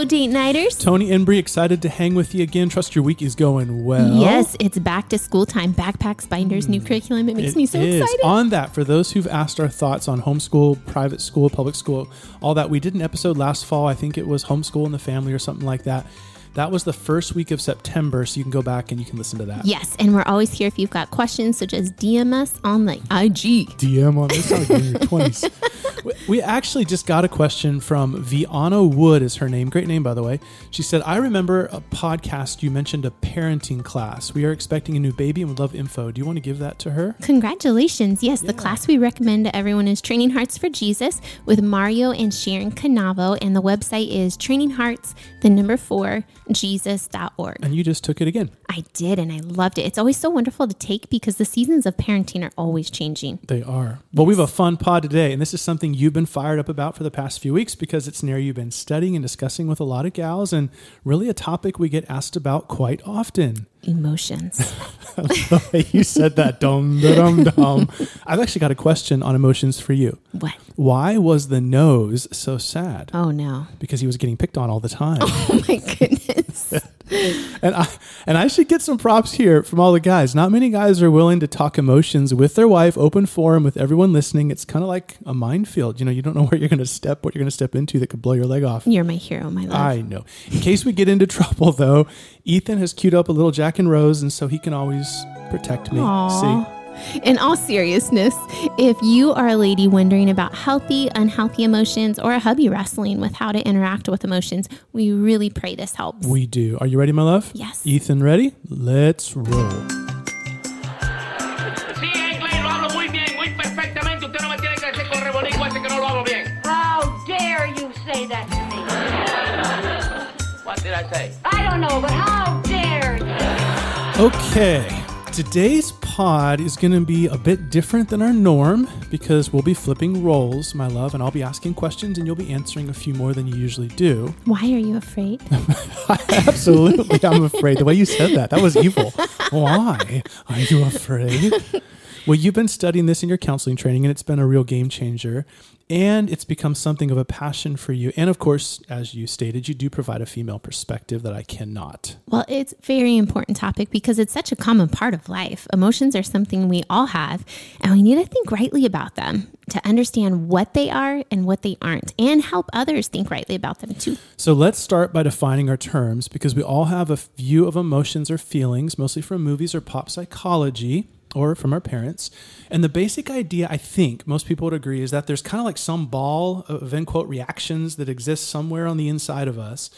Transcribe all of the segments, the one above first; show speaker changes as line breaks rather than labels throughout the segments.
Hello, date nighters.
Tony Embry, excited to hang with you again. Trust your week is going well.
Yes, it's back to school time. Backpacks, binders, new hmm. curriculum. It makes
It
me so
is.
excited.
On that, for those who've asked our thoughts on homeschool, private school, public school, all that, we did an episode last fall. I think it was homeschool in the family or something like that. That was the first week of September, so you can go back and you can listen to that.
Yes, and we're always here if you've got questions, so just DM us on the IG.
DM on this like in your 20s. We- actually just got a question from Viana Wood, is her name. Great name, by the way. She said, I remember a podcast you mentioned a parenting class. We are expecting a new baby and would love info. Do you want to give that to her?
Congratulations. Yes, the class we recommend to everyone is Training Hearts for Jesus with Mario and Sharon Canavo, and the website is Training Hearts, the number four, Jesus.org.
And you just took it again.
I did, and I loved it. It's always so wonderful to take because the seasons of parenting are always changing.
They are. Well, we have a fun pod today, and this is something you've been fired up about for the past few weeks because it's an area you've been studying and discussing with a lot of gals, and really a topic we get asked about quite often.
Emotions.
you said that, dum dum dum. I've actually got a question on emotions for you.
what?
Why was the nose so sad?
Oh, no.
Because he was getting picked on all the time.
Oh, my goodness.
and I and I should get some props here from all the guys. Not many guys are willing to talk emotions with their wife, open forum with everyone listening. It's kind of like a minefield. You know, you don't know where you're going to step, what you're going to step into that could blow your leg off.
You're my hero, my love.
I know. In case we get into trouble, though, Ethan has queued up a little Jack and Rose, and so he can always protect me.
Aw.
See,
In all seriousness, if you are a lady wondering about healthy, unhealthy emotions, or a hubby wrestling with how to interact with emotions, we really pray this helps.
we do. Are you ready, my love?
Yes.
Ethan, ready? Let's roll.
Sí, inglés, lo hablo muy bien, muy perfectamente. Usted no me tiene que decir con rebolico ese que no lo hablo bien.
How dare you say that to me?
What did I say?
I don't know, but how dare you?
Okay. Today's pod is going to be a bit different than our norm because we'll be flipping roles, my love, and I'll be asking questions and you'll be answering a few more than you usually do.
Why are you afraid?
Absolutely. I'm afraid. The way you said that, that was evil. Why are you afraid? Well, you've been studying this in your counseling training, and it's been a real game changer. And it's become something of a passion for you. And of course, as you stated, you do provide a female perspective that I cannot.
Well, it's a very important topic because it's such a common part of life. Emotions are something we all have, and we need to think rightly about them to understand what they are and what they aren't, and help others think rightly about them too.
So let's start by defining our terms because we all have a view of emotions or feelings, mostly from movies or pop psychology or from our parents. And the basic idea, I think most people would agree, is that there's kind of like some ball of end quote reactions that exists somewhere on the inside of us.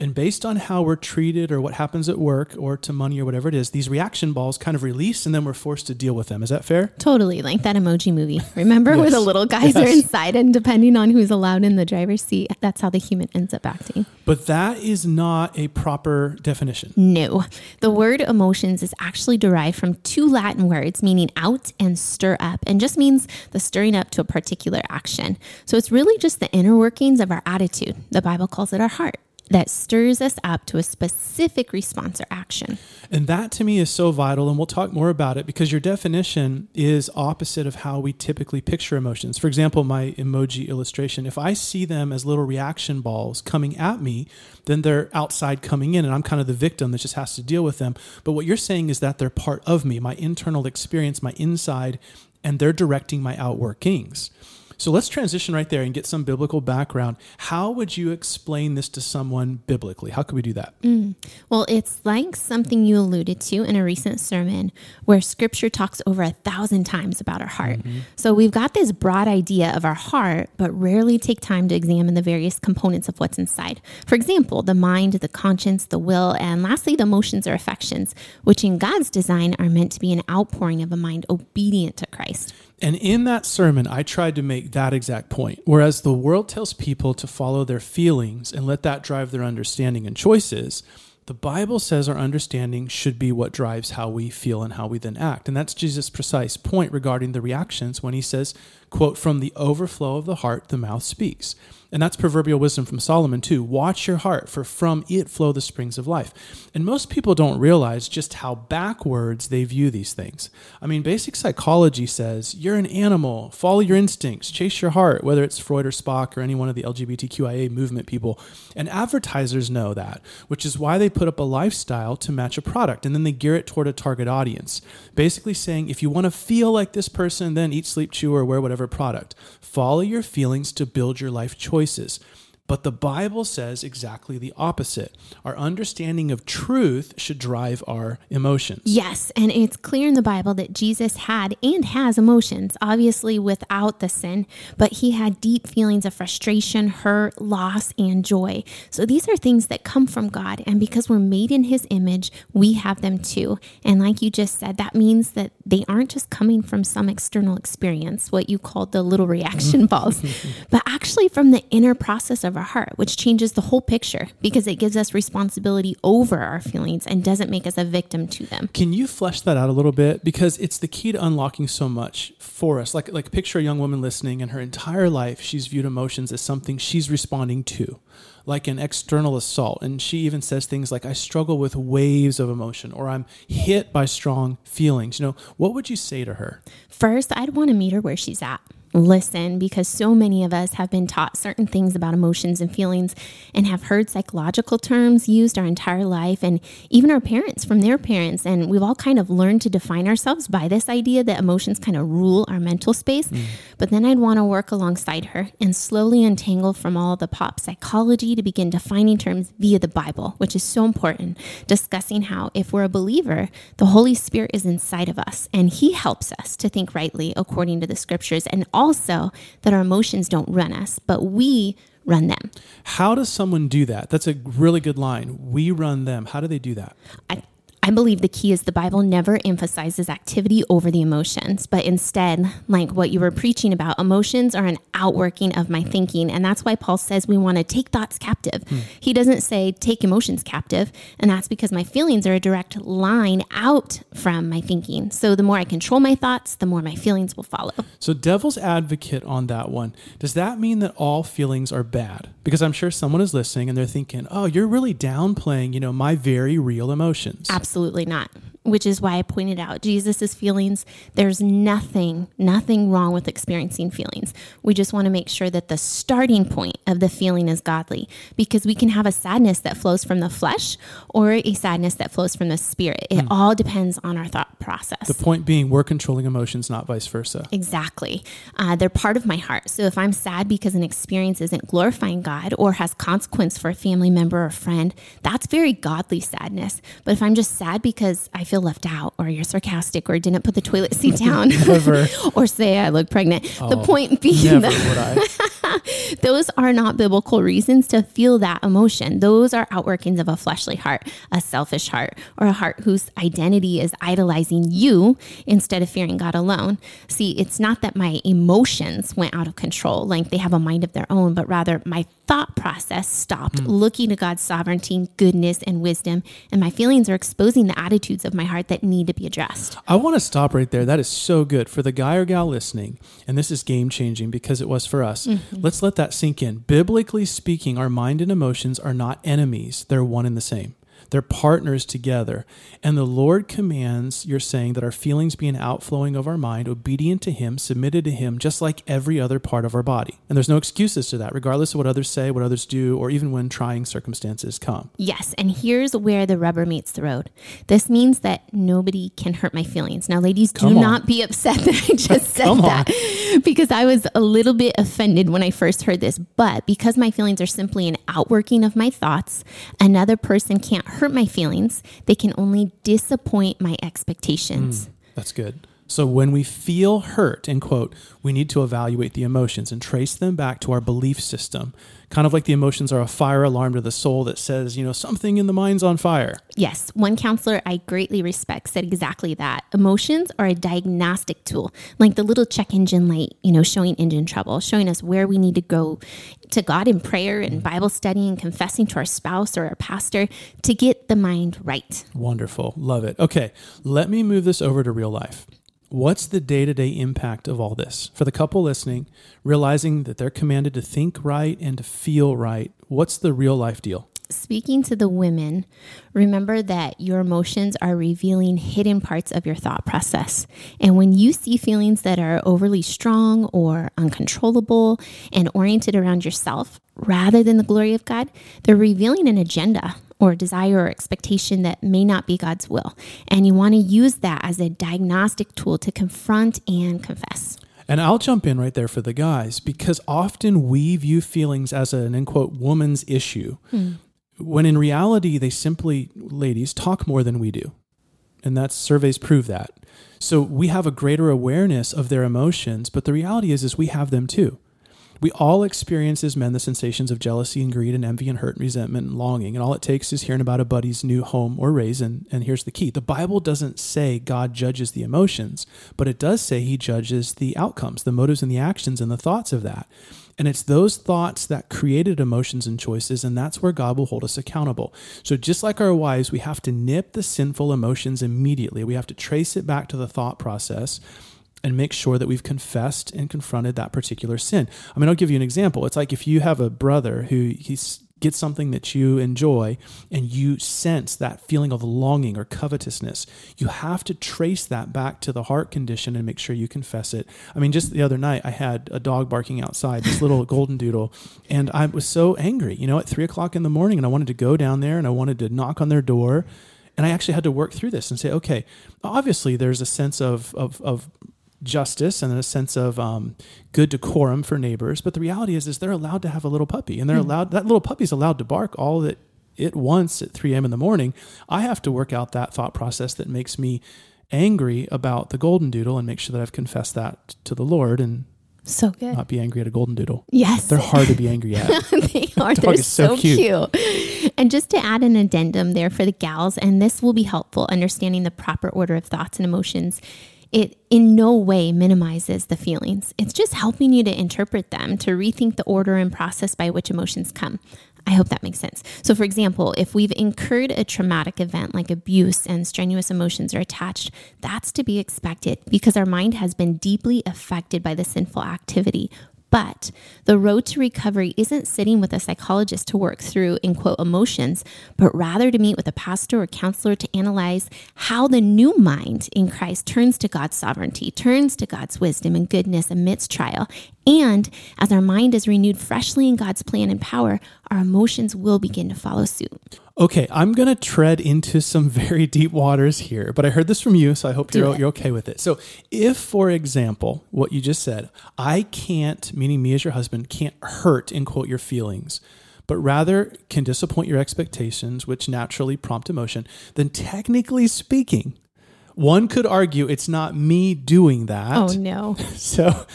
And based on how we're treated or what happens at work or to money or whatever it is, these reaction balls kind of release and then we're forced to deal with them. Is that fair?
Totally like that emoji movie. Remember where the little guys are inside, and depending on who's allowed in the driver's seat, that's how the human ends up acting.
But that is not a proper definition.
No. The word emotions is actually derived from two Latin words meaning out and stir up, and just means the stirring up to a particular action. So it's really just the inner workings of our attitude. The Bible calls it our heart that stirs us up to a specific response or action.
And that to me is so vital, and we'll talk more about it because your definition is opposite of how we typically picture emotions. For example, my emoji illustration, if I see them as little reaction balls coming at me, then they're outside coming in, and I'm kind of the victim that just has to deal with them. But what you're saying is that they're part of me, my internal experience, my inside, and they're directing my outworkings. So let's transition right there and get some biblical background. How would you explain this to someone biblically? How could we do that? Mm.
Well, it's like something you alluded to in a recent sermon where scripture talks over a thousand times about our heart. Mm-hmm. So we've got this broad idea of our heart, but rarely take time to examine the various components of what's inside. For example, the mind, the conscience, the will, and lastly, the emotions or affections, which in God's design are meant to be an outpouring of a mind obedient to Christ.
And in that sermon, I tried to make that exact point. Whereas the world tells people to follow their feelings and let that drive their understanding and choices, the Bible says our understanding should be what drives how we feel and how we then act. And that's Jesus' precise point regarding the reactions when he says, quote, from the overflow of the heart, the mouth speaks. And that's proverbial wisdom from Solomon, too. Watch your heart, for from it flow the springs of life. And most people don't realize just how backwards they view these things. I mean, basic psychology says you're an animal, follow your instincts, chase your heart, whether it's Freud or Spock or any one of the LGBTQIA movement people. And advertisers know that, which is why they put up a lifestyle to match a product and then they gear it toward a target audience. Basically saying, if you want to feel like this person, then eat, sleep, chew, or wear whatever product. Follow your feelings to build your life choices. But the Bible says exactly the opposite. Our understanding of truth should drive our emotions.
Yes, and it's clear in the Bible that Jesus had and has emotions, obviously without the sin, but he had deep feelings of frustration, hurt, loss, and joy. So these are things that come from God, and because we're made in his image, we have them too. And like you just said, that means that they aren't just coming from some external experience, what you called the little reaction balls, but actually from the inner process of our heart, which changes the whole picture because it gives us responsibility over our feelings and doesn't make us a victim to them.
Can you flesh that out a little bit? Because it's the key to unlocking so much for us. Like, like picture a young woman listening, and her entire life she's viewed emotions as something she's responding to, like an external assault. And she even says things like, "I struggle with waves of emotion," or "I'm hit by strong feelings." You know, what would you say to her?
First, I'd want to meet her where she's at. Listen, because so many of us have been taught certain things about emotions and feelings and have heard psychological terms used our entire life, and even our parents from their parents. And we've all kind of learned to define ourselves by this idea that emotions kind of rule our mental space. Mm. But then I'd want to work alongside her and slowly untangle from all the pop psychology to begin defining terms via the Bible, which is so important, discussing how if we're a believer, the Holy Spirit is inside of us and He helps us to think rightly according to the scriptures, and also that our emotions don't run us, but we run them.
How does someone do that? That's a really good line. We run them. How do they do that?
I, I believe the key is the Bible never emphasizes activity over the emotions, but instead, like what you were preaching about, emotions are an outworking of my thinking. And that's why Paul says we want to take thoughts captive. Hmm. He doesn't say take emotions captive. And that's because my feelings are a direct line out from my thinking. So the more I control my thoughts, the more my feelings will follow.
So, devil's advocate on that one, does that mean that all feelings are bad? Because I'm sure someone is listening and they're thinking, oh, you're really downplaying, you know, my very real emotions.
Absolutely not. Which is why I pointed out Jesus' feelings. There's nothing, nothing wrong with experiencing feelings. We just want to make sure that the starting point of the feeling is godly because we can have a sadness that flows from the flesh or a sadness that flows from the spirit. It all depends on our thought process.
The point being, we're controlling emotions, not vice versa.
Exactly. Uh, they're part of my heart. So if I'm sad because an experience isn't glorifying God or has consequence for a family member or friend, that's very godly sadness. But if I'm just sad because I feel left out or you're sarcastic or didn't put the toilet seat down. Or say I look pregnant, the
Oh,
point being
Never
that
would I.
those are not biblical reasons to feel that emotion. Those are outworkings of a fleshly heart, a selfish heart, or a heart whose identity is idolizing you instead of fearing God alone. See, it's not that my emotions went out of control, like they have a mind of their own, but rather my thought process stopped hmm. looking to God's sovereignty, goodness, and wisdom, and my feelings are exposing the attitudes of my heart that need to be addressed.
I want to stop right there. That is so good for the guy or gal listening. And this is game changing because it was for us. Mm-hmm. Mm-hmm. Let's let that sink in. Biblically speaking, our mind and emotions are not enemies, they're one and the same. They're partners together. And the Lord commands, you're saying, that our feelings be an outflowing of our mind, obedient to Him, submitted to Him, just like every other part of our body. And there's no excuses to that, regardless of what others say, what others do, or even when trying circumstances come.
Yes, and here's where the rubber meets the road. This means that nobody can hurt my feelings. Now, ladies, do
on.
not be upset that I just said
Come on.
that because I was a little bit offended when I first heard this. But because my feelings are simply an outworking of my thoughts, another person can't hurt my feelings. They can only disappoint my expectations.
Mm, that's good. So when we feel hurt, end quote, we need to evaluate the emotions and trace them back to our belief system. Kind of like the emotions are a fire alarm to the soul that says, you know, something in the mind's on fire.
Yes, one counselor I greatly respect said exactly that. Emotions are a diagnostic tool, like the little check engine light, you know, showing engine trouble, showing us where we need to go to God in prayer and mm-hmm. Bible study and confessing to our spouse or our pastor to get the mind right.
Wonderful. Love it. Okay, let me move this over to real life. What's the day to day impact of all this? For the couple listening, realizing that they're commanded to think right and to feel right, what's the real life deal?
Speaking to the women, remember that your emotions are revealing hidden parts of your thought process. And when you see feelings that are overly strong or uncontrollable and oriented around yourself rather than the glory of God, they're revealing an agenda or desire or expectation that may not be God's will. And you want to use that as a diagnostic tool to confront and confess.
And I'll jump in right there for the guys because often we view feelings as an, in quote, woman's issue, hmm. when in reality, they simply, ladies, talk more than we do. And that's surveys prove that. So we have a greater awareness of their emotions, but the reality is, is we have them too. We all experience as men the sensations of jealousy and greed and envy and hurt and resentment and longing. And all it takes is hearing about a buddy's new home or raise. And, and here's the key the Bible doesn't say God judges the emotions, but it does say he judges the outcomes, the motives and the actions and the thoughts of that. And it's those thoughts that created emotions and choices, and that's where God will hold us accountable. So, just like our wives, we have to nip the sinful emotions immediately. We have to trace it back to the thought process and make sure that we've confessed and confronted that particular sin. I mean, I'll give you an example. It's like if you have a brother who he's gets something that you enjoy and you sense that feeling of longing or covetousness, you have to trace that back to the heart condition and make sure you confess it. I mean, just the other night, I had a dog barking outside, this little golden doodle, and I was so angry, you know, at three o'clock in the morning, and I wanted to go down there and I wanted to knock on their door. And I actually had to work through this and say, okay, obviously there's a sense of, of, of justice and a sense of um, good decorum for neighbors. But the reality is, is they're allowed to have a little puppy, and they're allowed that little puppy's allowed to bark all that it wants at 3 a.m. in the morning. I have to work out that thought process that makes me angry about the golden doodle and make sure that I've confessed that to the Lord and
So good.
not be angry at a golden doodle.
yes.
They're hard to be angry at.
they are.
Dog
They're
so
so,
cute.
cute. And just to add an addendum there for the gals, and this will be helpful understanding the proper order of thoughts and emotions. It in no way minimizes the feelings. It's just helping you to interpret them, to rethink the order and process by which emotions come. I hope that makes sense. So, for example, if we've incurred a traumatic event like abuse and strenuous emotions are attached, that's to be expected because our mind has been deeply affected by the sinful activity. But the road to recovery isn't sitting with a psychologist to work through, in quote, emotions, but rather to meet with a pastor or counselor to analyze how the new mind in Christ turns to God's sovereignty, turns to God's wisdom and goodness amidst trial. And as our mind is renewed freshly in God's plan and power, our emotions will begin to follow suit.
Okay, I'm going to tread into some very deep waters here, but I heard this from you, so I hope
Do
you're,
it.
you're okay with it. So, if, for example, what you just said, I can't, meaning me as your husband, can't hurt, in quote, your feelings, but rather can disappoint your expectations, which naturally prompt emotion, then technically speaking, one could argue it's not me doing that.
Oh, no.
So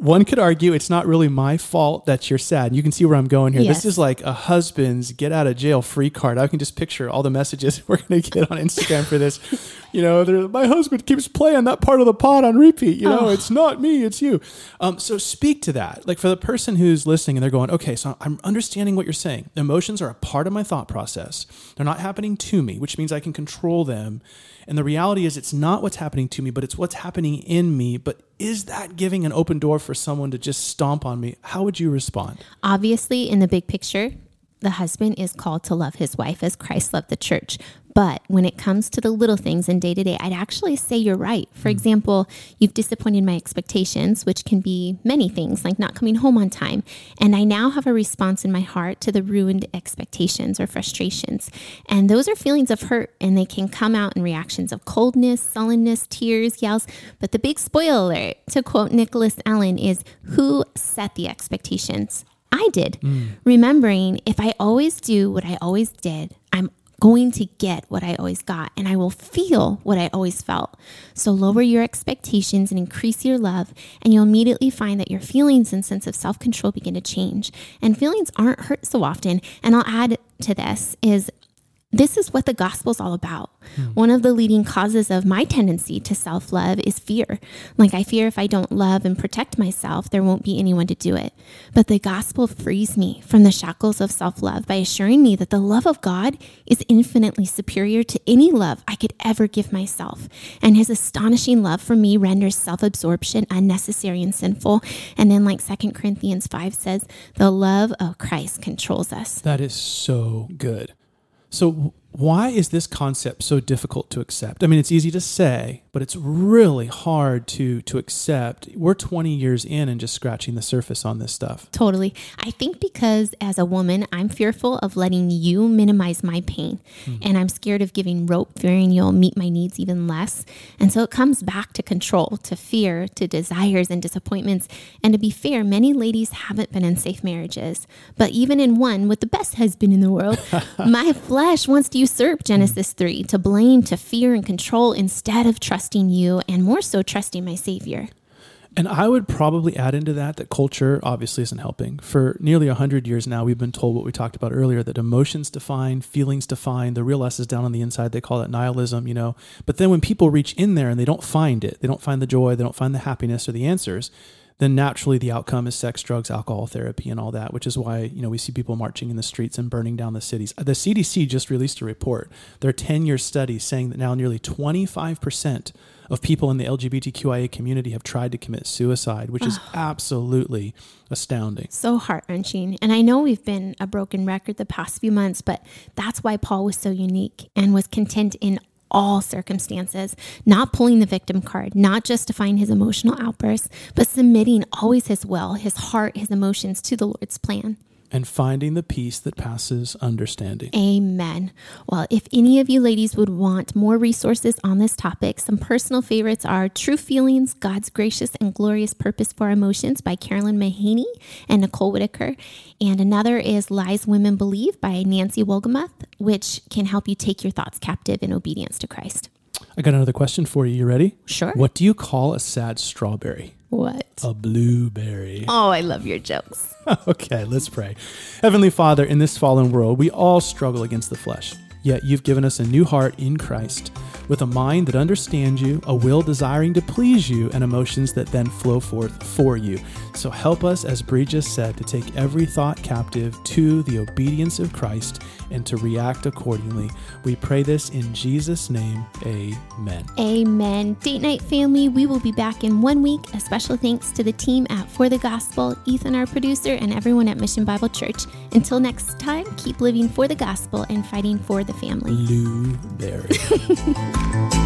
one could argue it's not really my fault that you're sad. You can see where I'm going here.
Yes.
This is like a husband's get out of jail free card. I can just picture all the messages we're going to get on Instagram for this. You know, my husband keeps playing that part of the pod on repeat. You know,
Oh.
it's not me, it's you. Um, so speak to that. Like for the person who's listening and they're going, okay, so I'm understanding what you're saying. Emotions are a part of my thought process. They're not happening to me, which means I can control them. And the reality is, it's not what's happening to me, but it's what's happening in me. But is that giving an open door for someone to just stomp on me? How would you respond?
Obviously, in the big picture, the husband is called to love his wife as Christ loved the church. But when it comes to the little things in day to day, I'd actually say you're right. For hmm. example, you've disappointed my expectations, which can be many things, like not coming home on time. And I now have a response in my heart to the ruined expectations or frustrations. And those are feelings of hurt, and they can come out in reactions of coldness, sullenness, tears, yells. But the big spoiler to quote Nicholas Allen, is who set the expectations? I did. Mm. Remembering if I always do what I always did, I'm going to get what I always got and I will feel what I always felt. So lower your expectations and increase your love, and you'll immediately find that your feelings and sense of self control begin to change. And feelings aren't hurt so often. And I'll add to this is This is what the gospel's all about. Hmm. One of the leading causes of my tendency to self love is fear. Like, I fear if I don't love and protect myself, there won't be anyone to do it. But the gospel frees me from the shackles of self love by assuring me that the love of God is infinitely superior to any love I could ever give myself. And his astonishing love for me renders self absorption unnecessary and sinful. And then, like 2 Corinthians 5 says, the love of Christ controls us.
That is so good. So, why is this concept so difficult to accept? I mean, it's easy to say, but it's really hard to to accept. We're 20 years in and just scratching the surface on this stuff.
Totally. I think because as a woman, I'm fearful of letting you minimize my pain. Mm-hmm. And I'm scared of giving rope, fearing you'll meet my needs even less. And so it comes back to control, to fear, to desires and disappointments. And to be fair, many ladies haven't been in safe marriages. But even in one with the best husband in the world, my flesh wants to usurp hmm. Genesis 3, to blame, to fear and control instead of trusting you and more so trusting my Savior.
And I would probably add into that that culture obviously isn't helping. For nearly 100 years now, we've been told what we talked about earlier that emotions define, feelings define, the real us is down on the inside. They call it nihilism, you know. But then when people reach in there and they don't find it, they don't find the joy, they don't find the happiness or the answers, then naturally the outcome is sex, drugs, alcohol therapy, and all that, which is why, you know, we see people marching in the streets and burning down the cities. The CDC just released a report, their 10 year study saying that now nearly 25% of people in the LGBTQIA community have tried to commit suicide, which is absolutely astounding.
so heart wrenching. And I know we've been a broken record the past few months, but that's why Paul was so unique and was content in all circumstances, not pulling the victim card, not justifying his emotional outbursts, but submitting always his will, his heart, his emotions to the Lord's plan.
And finding the peace that passes understanding.
Amen. Well, if any of you ladies would want more resources on this topic, some personal favorites are True Feelings God's Gracious and Glorious Purpose for Emotions by Carolyn Mahaney and Nicole Whitacre. And another is Lies Women Believe by Nancy Wolgemuth, which can help you take your thoughts captive in obedience to Christ.
I got another question for you. You ready?
Sure.
What do you call a sad strawberry?
What?
A blueberry.
Oh, I love your jokes.
okay, let's pray. Heavenly Father, in this fallen world, we all struggle against the flesh. Yet you've given us a new heart in Christ, with a mind that understands you, a will desiring to please you, and emotions that then flow forth for you. So help us, as Bre just said, to take every thought captive to the obedience of Christ and to react accordingly. We pray this in Jesus' name. Amen.
Amen. Date night family, we will be back in one week. A special thanks to the team at For the Gospel, Ethan, our producer, and everyone at Mission Bible Church. Until next time, keep living for the gospel and fighting for the family.
Blueberry.